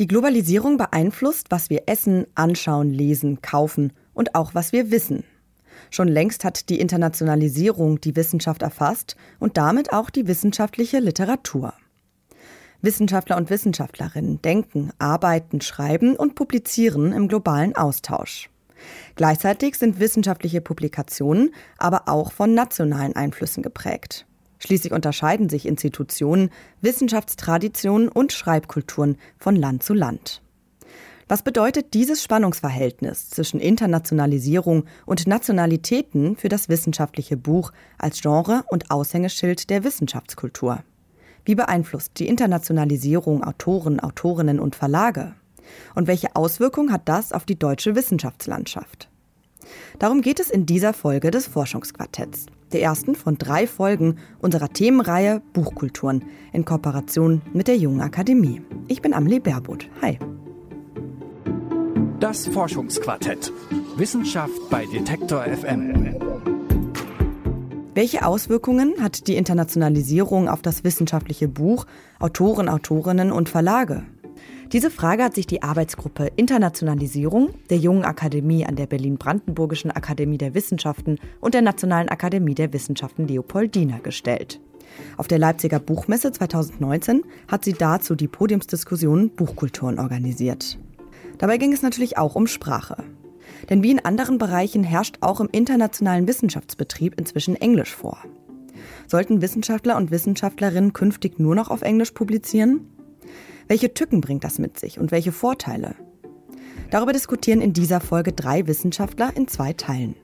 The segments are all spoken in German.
Die Globalisierung beeinflusst, was wir essen, anschauen, lesen, kaufen und auch was wir wissen. Schon längst hat die Internationalisierung die Wissenschaft erfasst und damit auch die wissenschaftliche Literatur. Wissenschaftler und Wissenschaftlerinnen denken, arbeiten, schreiben und publizieren im globalen Austausch. Gleichzeitig sind wissenschaftliche Publikationen aber auch von nationalen Einflüssen geprägt. Schließlich unterscheiden sich Institutionen, Wissenschaftstraditionen und Schreibkulturen von Land zu Land. Was bedeutet dieses Spannungsverhältnis zwischen Internationalisierung und Nationalitäten für das wissenschaftliche Buch als Genre und Aushängeschild der Wissenschaftskultur? Wie beeinflusst die Internationalisierung Autoren, Autorinnen und Verlage? Und welche Auswirkungen hat das auf die deutsche Wissenschaftslandschaft? Darum geht es in dieser Folge des Forschungsquartetts, der ersten von drei Folgen unserer Themenreihe Buchkulturen in Kooperation mit der Jungen Akademie. Ich bin Amelie Baerbuth. Hi. Das Forschungsquartett. Wissenschaft bei Detektor FM. Welche Auswirkungen hat die Internationalisierung auf das wissenschaftliche Buch, Autoren, Autorinnen und Verlage? Diese Frage hat sich die Arbeitsgruppe Internationalisierung der Jungen Akademie an der Berlin-Brandenburgischen Akademie der Wissenschaften und der Nationalen Akademie der Wissenschaften Leopoldina gestellt. Auf der Leipziger Buchmesse 2019 hat sie dazu die Podiumsdiskussion Buchkulturen organisiert. Dabei ging es natürlich auch um Sprache. Denn wie in anderen Bereichen herrscht auch im internationalen Wissenschaftsbetrieb inzwischen Englisch vor. Sollten Wissenschaftler und Wissenschaftlerinnen künftig nur noch auf Englisch publizieren? Welche Tücken bringt das mit sich und welche Vorteile? Darüber diskutieren in dieser Folge drei Wissenschaftler in zwei Teilen.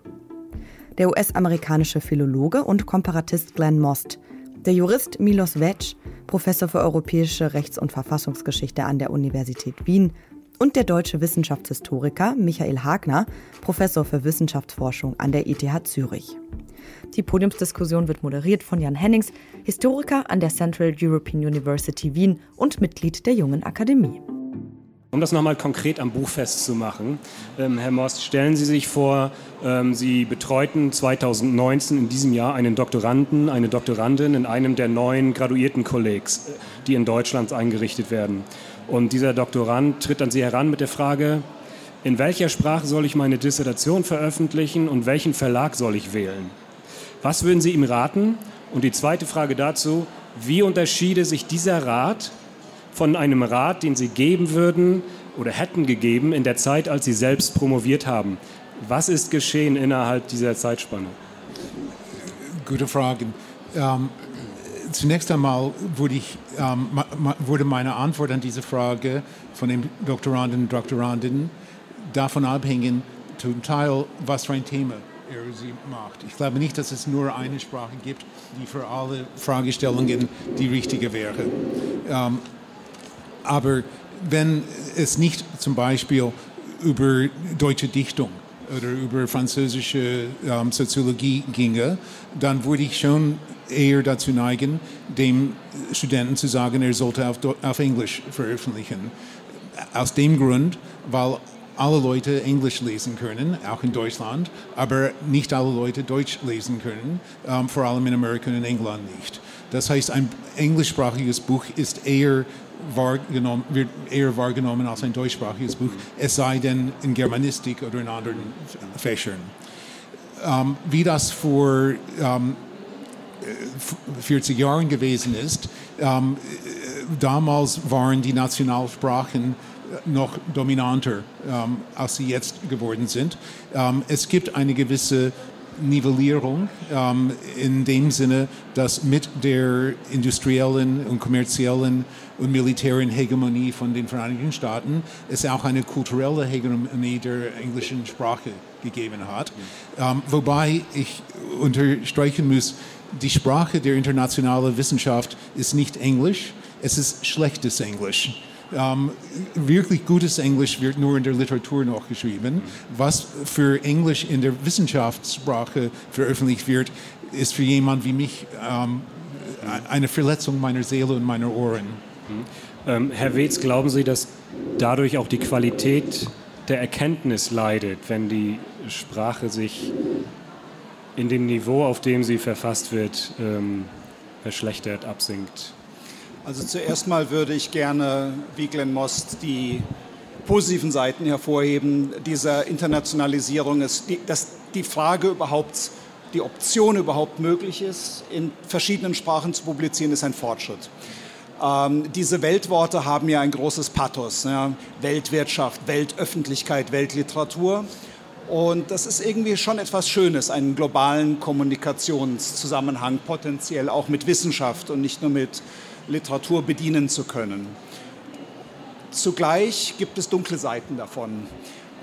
Der US-amerikanische Philologe und Komparatist Glenn Most, der Jurist Milos Vetsch, Professor für europäische Rechts- und Verfassungsgeschichte an der Universität Wien und der deutsche Wissenschaftshistoriker Michael Hagner, Professor für Wissenschaftsforschung an der ETH Zürich. Die Podiumsdiskussion wird moderiert von Jan Hennings, Historiker an der Central European University Wien und Mitglied der Jungen Akademie. Um das nochmal konkret am Buch festzumachen, ähm, Herr Most, stellen Sie sich vor, ähm, Sie betreuten 2019 in diesem Jahr einen Doktoranden, eine Doktorandin in einem der neuen Graduiertenkollegs, äh, die in Deutschland eingerichtet werden. Und dieser Doktorand tritt an Sie heran mit der Frage, in welcher Sprache soll ich meine Dissertation veröffentlichen und welchen Verlag soll ich wählen? Was würden Sie ihm raten? Und die zweite Frage dazu, wie unterschiede sich dieser Rat von einem Rat, den Sie geben würden oder hätten gegeben in der Zeit, als Sie selbst promoviert haben? Was ist geschehen innerhalb dieser Zeitspanne? Gute Fragen. Ähm, zunächst einmal wurde, ich, ähm, wurde meine Antwort an diese Frage von den Doktoranden und Doktorandinnen davon abhängen, zum Teil, was für ein Thema er sie macht. Ich glaube nicht, dass es nur eine Sprache gibt, die für alle Fragestellungen die richtige wäre. Ähm, aber wenn es nicht zum Beispiel über deutsche Dichtung oder über französische ähm, Soziologie ginge, dann würde ich schon eher dazu neigen, dem Studenten zu sagen, er sollte auf, auf Englisch veröffentlichen. Aus dem Grund, weil alle Leute Englisch lesen können, auch in Deutschland, aber nicht alle Leute Deutsch lesen können, ähm, vor allem in Amerika und in England nicht. Das heißt, ein englischsprachiges Buch ist eher wahrgenommen, wird eher wahrgenommen als ein deutschsprachiges Buch, es sei denn in Germanistik oder in anderen Fächern. Ähm, wie das vor ähm, 40 Jahren gewesen ist, ähm, damals waren die Nationalsprachen noch dominanter, ähm, als sie jetzt geworden sind. Ähm, es gibt eine gewisse Nivellierung ähm, in dem Sinne, dass mit der industriellen und kommerziellen und militären Hegemonie von den Vereinigten Staaten es auch eine kulturelle Hegemonie der englischen Sprache gegeben hat. Ähm, wobei ich unterstreichen muss, die Sprache der internationalen Wissenschaft ist nicht Englisch, es ist schlechtes Englisch. Ähm, wirklich gutes Englisch wird nur in der Literatur noch geschrieben. Was für Englisch in der Wissenschaftssprache veröffentlicht wird, ist für jemand wie mich ähm, eine Verletzung meiner Seele und meiner Ohren. Mhm. Ähm, Herr Wetz, glauben Sie, dass dadurch auch die Qualität der Erkenntnis leidet, wenn die Sprache sich in dem Niveau, auf dem sie verfasst wird, ähm, verschlechtert, absinkt? Also zuerst mal würde ich gerne, wie Glenn Most, die positiven Seiten hervorheben dieser Internationalisierung. Ist, dass die Frage überhaupt, die Option überhaupt möglich ist, in verschiedenen Sprachen zu publizieren, ist ein Fortschritt. Ähm, diese Weltworte haben ja ein großes Pathos. Ja? Weltwirtschaft, Weltöffentlichkeit, Weltliteratur. Und das ist irgendwie schon etwas Schönes, einen globalen Kommunikationszusammenhang potenziell auch mit Wissenschaft und nicht nur mit Literatur bedienen zu können. Zugleich gibt es dunkle Seiten davon.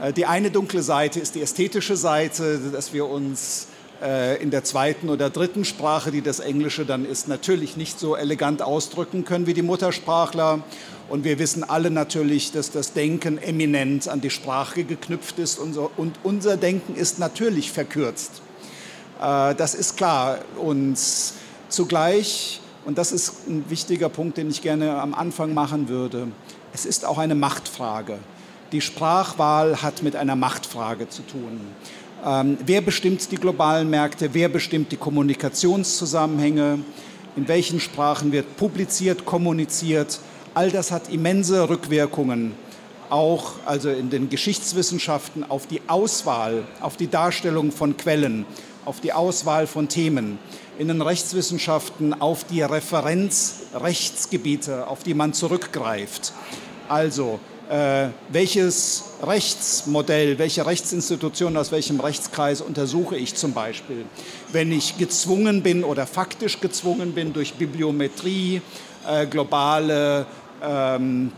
Äh, die eine dunkle Seite ist die ästhetische Seite, dass wir uns äh, in der zweiten oder dritten Sprache, die das Englische dann ist, natürlich nicht so elegant ausdrücken können wie die Muttersprachler. Und wir wissen alle natürlich, dass das Denken eminent an die Sprache geknüpft ist und unser Denken ist natürlich verkürzt. Äh, das ist klar. Und zugleich, und das ist ein wichtiger Punkt, den ich gerne am Anfang machen würde, es ist auch eine Machtfrage. Die Sprachwahl hat mit einer Machtfrage zu tun. Ähm, wer bestimmt die globalen Märkte? Wer bestimmt die Kommunikationszusammenhänge? In welchen Sprachen wird publiziert, kommuniziert? All das hat immense Rückwirkungen, auch also in den Geschichtswissenschaften, auf die Auswahl, auf die Darstellung von Quellen, auf die Auswahl von Themen. In den Rechtswissenschaften auf die Referenzrechtsgebiete, auf die man zurückgreift. Also äh, welches Rechtsmodell, welche Rechtsinstitution aus welchem Rechtskreis untersuche ich zum Beispiel. Wenn ich gezwungen bin oder faktisch gezwungen bin durch Bibliometrie, äh, globale ähm,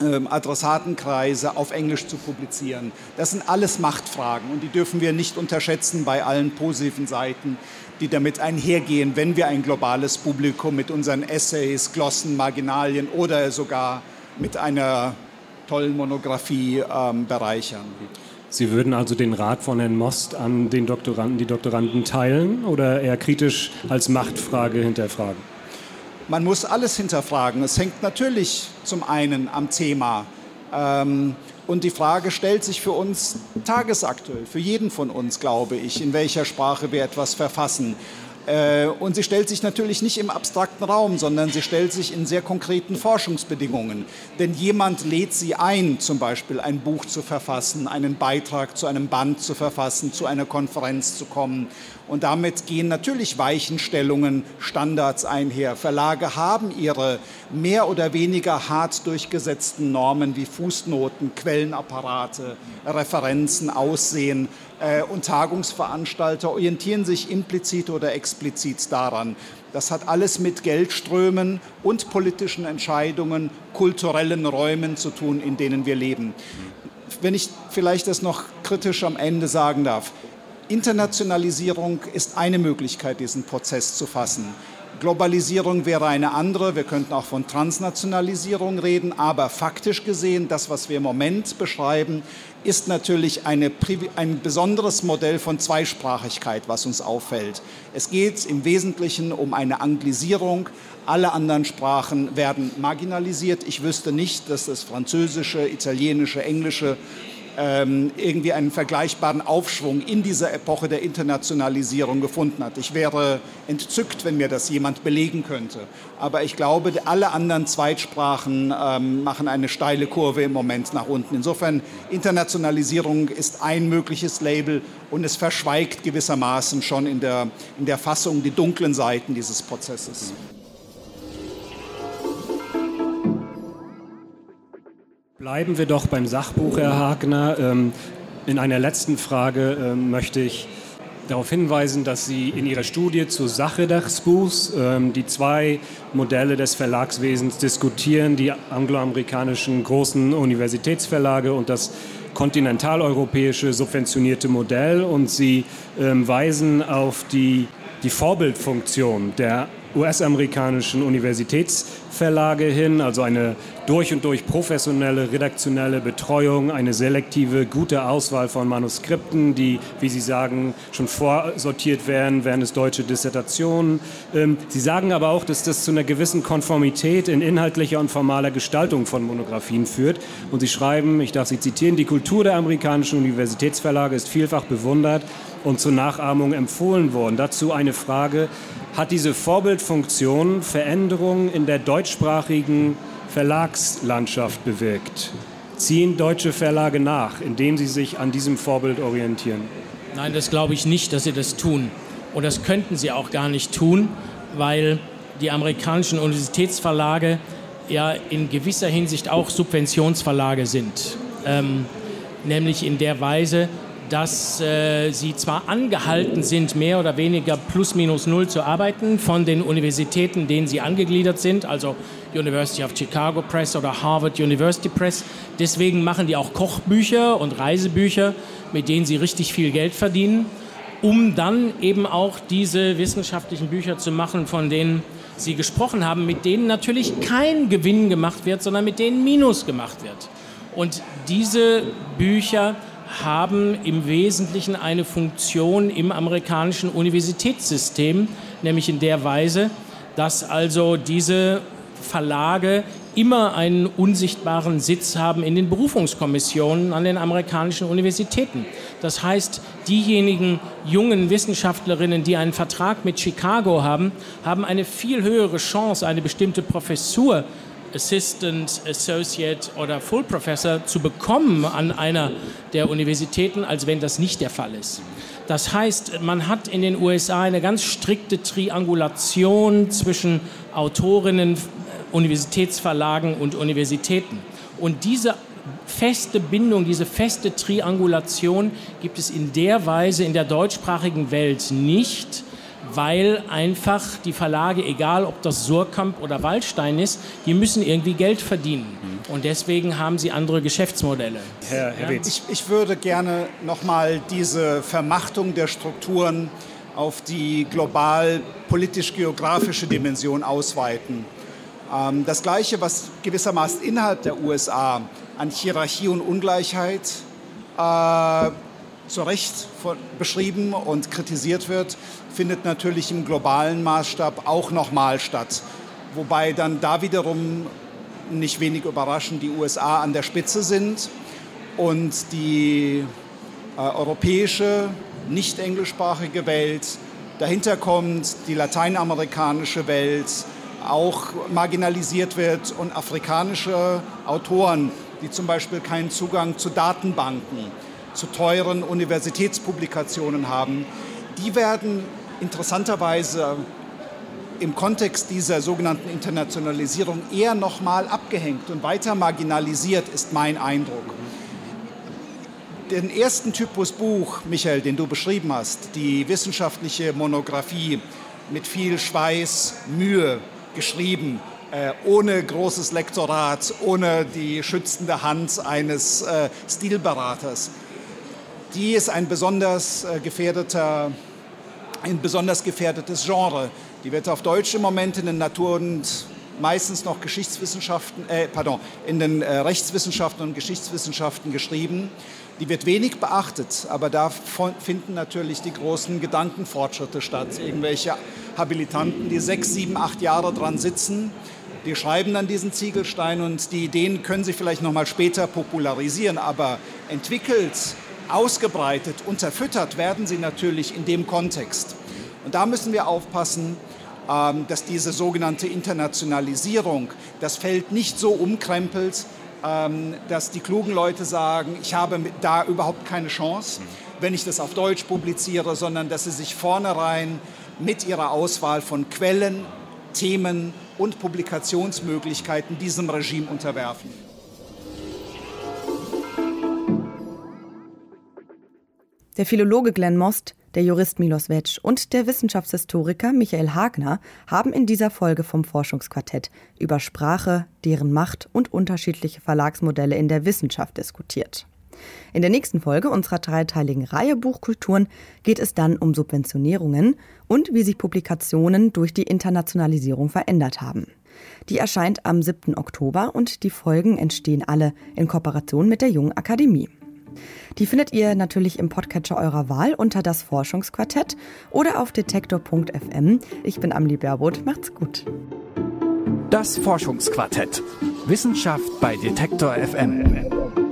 ähm, Adressatenkreise auf Englisch zu publizieren. Das sind alles Machtfragen und die dürfen wir nicht unterschätzen bei allen positiven Seiten, die damit einhergehen, wenn wir ein globales Publikum mit unseren Essays, Glossen, Marginalien oder sogar mit einer tollen Monographie ähm, bereichern. Sie würden also den Rat von Herrn Most an den Doktoranden, die Doktoranden teilen oder eher kritisch als Machtfrage hinterfragen? Man muss alles hinterfragen. Es hängt natürlich zum einen am Thema. Ähm, und die Frage stellt sich für uns tagesaktuell, für jeden von uns, glaube ich, in welcher Sprache wir etwas verfassen. Äh, und sie stellt sich natürlich nicht im abstrakten Raum, sondern sie stellt sich in sehr konkreten Forschungsbedingungen. Denn jemand lädt sie ein, zum Beispiel ein Buch zu verfassen, einen Beitrag zu einem Band zu verfassen, zu einer Konferenz zu kommen. Und damit gehen natürlich Weichenstellungen, Standards einher. Verlage haben ihre mehr oder weniger hart durchgesetzten Normen wie Fußnoten, Quellenapparate, Referenzen, Aussehen. Äh, und Tagungsveranstalter orientieren sich implizit oder explizit daran. Das hat alles mit Geldströmen und politischen Entscheidungen, kulturellen Räumen zu tun, in denen wir leben. Wenn ich vielleicht das noch kritisch am Ende sagen darf. Internationalisierung ist eine Möglichkeit, diesen Prozess zu fassen. Globalisierung wäre eine andere. Wir könnten auch von Transnationalisierung reden. Aber faktisch gesehen, das, was wir im Moment beschreiben, ist natürlich eine, ein besonderes Modell von Zweisprachigkeit, was uns auffällt. Es geht im Wesentlichen um eine Anglisierung. Alle anderen Sprachen werden marginalisiert. Ich wüsste nicht, dass das Französische, Italienische, Englische irgendwie einen vergleichbaren Aufschwung in dieser Epoche der Internationalisierung gefunden hat. Ich wäre entzückt, wenn mir das jemand belegen könnte. Aber ich glaube, alle anderen Zweitsprachen ähm, machen eine steile Kurve im Moment nach unten. Insofern, Internationalisierung ist ein mögliches Label und es verschweigt gewissermaßen schon in der, in der Fassung die dunklen Seiten dieses Prozesses. Bleiben wir doch beim Sachbuch, Herr Hagner. Ähm, in einer letzten Frage ähm, möchte ich darauf hinweisen, dass Sie in Ihrer Studie zur Sache des Buchs ähm, die zwei Modelle des Verlagswesens diskutieren, die angloamerikanischen großen Universitätsverlage und das kontinentaleuropäische subventionierte Modell. Und Sie weisen auf die, die Vorbildfunktion der US-amerikanischen Universitätsverlage hin, also eine durch und durch professionelle redaktionelle Betreuung, eine selektive, gute Auswahl von Manuskripten, die, wie Sie sagen, schon vorsortiert werden, während es deutsche Dissertationen. Ähm, Sie sagen aber auch, dass das zu einer gewissen Konformität in inhaltlicher und formaler Gestaltung von Monographien führt. Und Sie schreiben, ich darf Sie zitieren, die Kultur der amerikanischen Universitätsverlage ist vielfach bewundert und zur Nachahmung empfohlen worden. Dazu eine Frage. Hat diese Vorbildfunktion Veränderungen in der deutschsprachigen Verlagslandschaft bewirkt? Ziehen deutsche Verlage nach, indem sie sich an diesem Vorbild orientieren? Nein, das glaube ich nicht, dass sie das tun. Und das könnten sie auch gar nicht tun, weil die amerikanischen Universitätsverlage ja in gewisser Hinsicht auch Subventionsverlage sind. Ähm, nämlich in der Weise, dass äh, sie zwar angehalten sind, mehr oder weniger plus minus null zu arbeiten von den Universitäten, denen sie angegliedert sind, also University of Chicago Press oder Harvard University Press. Deswegen machen die auch Kochbücher und Reisebücher, mit denen sie richtig viel Geld verdienen, um dann eben auch diese wissenschaftlichen Bücher zu machen, von denen Sie gesprochen haben, mit denen natürlich kein Gewinn gemacht wird, sondern mit denen Minus gemacht wird. Und diese Bücher haben im Wesentlichen eine Funktion im amerikanischen Universitätssystem, nämlich in der Weise, dass also diese Verlage immer einen unsichtbaren Sitz haben in den Berufungskommissionen an den amerikanischen Universitäten. Das heißt, diejenigen jungen Wissenschaftlerinnen, die einen Vertrag mit Chicago haben, haben eine viel höhere Chance, eine bestimmte Professur Assistant, Associate oder Full Professor zu bekommen an einer der Universitäten, als wenn das nicht der Fall ist. Das heißt, man hat in den USA eine ganz strikte Triangulation zwischen Autorinnen, Universitätsverlagen und Universitäten. Und diese feste Bindung, diese feste Triangulation gibt es in der Weise in der deutschsprachigen Welt nicht weil einfach die Verlage, egal ob das Surkamp oder Waldstein ist, die müssen irgendwie Geld verdienen. Und deswegen haben sie andere Geschäftsmodelle. Herr, Herr ja? ich, ich würde gerne nochmal diese Vermachtung der Strukturen auf die global politisch-geografische Dimension ausweiten. Ähm, das Gleiche, was gewissermaßen innerhalb der USA an Hierarchie und Ungleichheit äh, zu Recht beschrieben und kritisiert wird, findet natürlich im globalen Maßstab auch nochmal statt. Wobei dann da wiederum nicht wenig überraschend die USA an der Spitze sind und die äh, europäische, nicht englischsprachige Welt, dahinter kommt die lateinamerikanische Welt, auch marginalisiert wird und afrikanische Autoren, die zum Beispiel keinen Zugang zu Datenbanken, zu teuren Universitätspublikationen haben, die werden interessanterweise im Kontext dieser sogenannten Internationalisierung eher noch mal abgehängt und weiter marginalisiert, ist mein Eindruck. Den ersten Typus Buch, Michael, den du beschrieben hast, die wissenschaftliche Monographie mit viel Schweiß, Mühe geschrieben, äh, ohne großes Lektorat, ohne die schützende Hand eines äh, Stilberaters, die ist ein besonders äh, gefährdeter ein besonders gefährdetes Genre. Die wird auf Deutsch im Moment in den Natur- und meistens noch Geschichtswissenschaften, äh, pardon, in den äh, Rechtswissenschaften und Geschichtswissenschaften geschrieben. Die wird wenig beachtet, aber da finden natürlich die großen Gedankenfortschritte statt. Irgendwelche Habilitanten, die sechs, sieben, acht Jahre dran sitzen, die schreiben dann diesen Ziegelstein und die Ideen können sie vielleicht noch mal später popularisieren, aber entwickelt ausgebreitet, unterfüttert werden sie natürlich in dem Kontext. Und da müssen wir aufpassen, ähm, dass diese sogenannte Internationalisierung das Feld nicht so umkrempelt, ähm, dass die klugen Leute sagen, ich habe da überhaupt keine Chance, wenn ich das auf Deutsch publiziere, sondern dass sie sich vornherein mit ihrer Auswahl von Quellen, Themen und Publikationsmöglichkeiten diesem Regime unterwerfen. Der Philologe Glenn Most, der Jurist Milos Wetsch und der Wissenschaftshistoriker Michael Hagner haben in dieser Folge vom Forschungsquartett über Sprache, deren Macht und unterschiedliche Verlagsmodelle in der Wissenschaft diskutiert. In der nächsten Folge unserer dreiteiligen Reihe Buchkulturen geht es dann um Subventionierungen und wie sich Publikationen durch die Internationalisierung verändert haben. Die erscheint am 7. Oktober und die Folgen entstehen alle in Kooperation mit der Jungen Akademie. Die findet ihr natürlich im Podcatcher eurer Wahl unter das Forschungsquartett oder auf detektor.fm. Ich bin Amelie Baerboth. Macht's gut. Das Forschungsquartett. Wissenschaft bei Detektor FM.